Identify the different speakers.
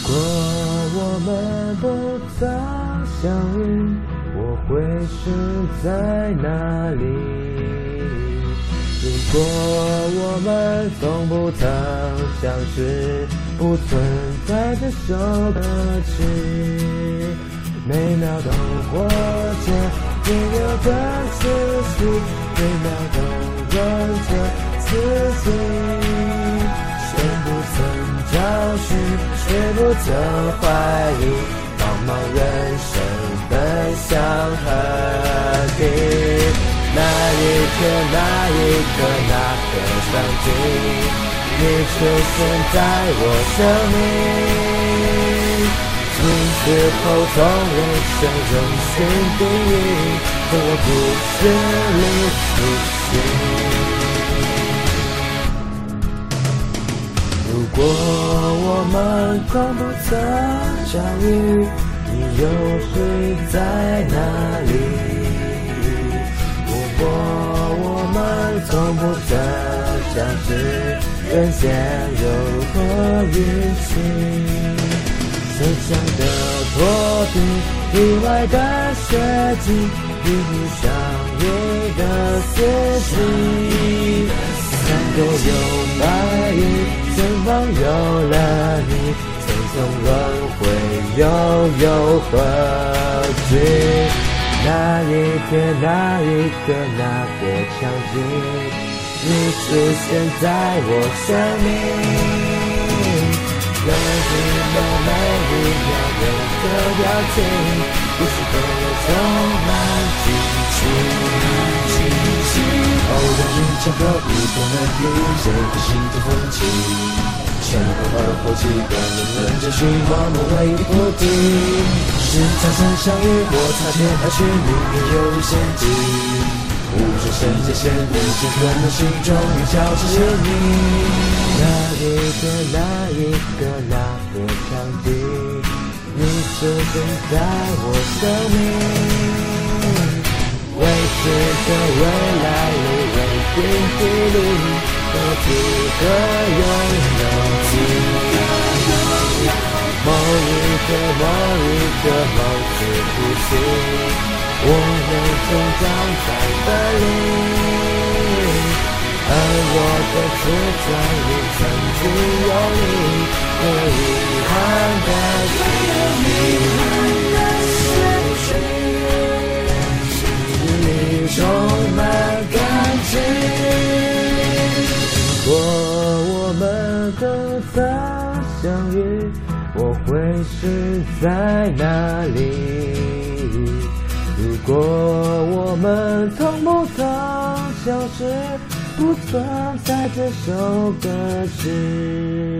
Speaker 1: 如果我们不曾相遇，我会是在哪里？如果我们从不曾相识，不存在这首歌曲，每秒都活着停留的思绪，每秒都问着自己，不曾怀疑，茫茫人生奔向何地？那一刻，那一刻，那个场景，你出现在我生命。从此后，从人生用心定义，从我故事里从不曾相遇，你又是在哪里？如果我们从不曾相识，人间有何运气？曾想的托底，意外的设计，与你相遇的四季，三多有白衣，前方有了，轮回又有何惧？那一天，那一刻，那个场景，你出现在我生命。任何每一秒每个表情，故事都充满惊喜。偶然与巧合，不同的遇见，会心头风起。前后而后继，感人人间，寻我梦为菩提。是擦身相遇，或擦肩而去，命运有一陷阱。无数圣界线，人间可能心中有交织牵引。那一个，那一个，那个场景，你出现在我生命。未知的未来里，未定距离。有资格拥有，某一天，某一刻，某次呼吸，我们终将再分离。而我的自传里曾经有你，没有遗憾的我会是在哪里？如果我们从不曾消失，不存在这首歌曲。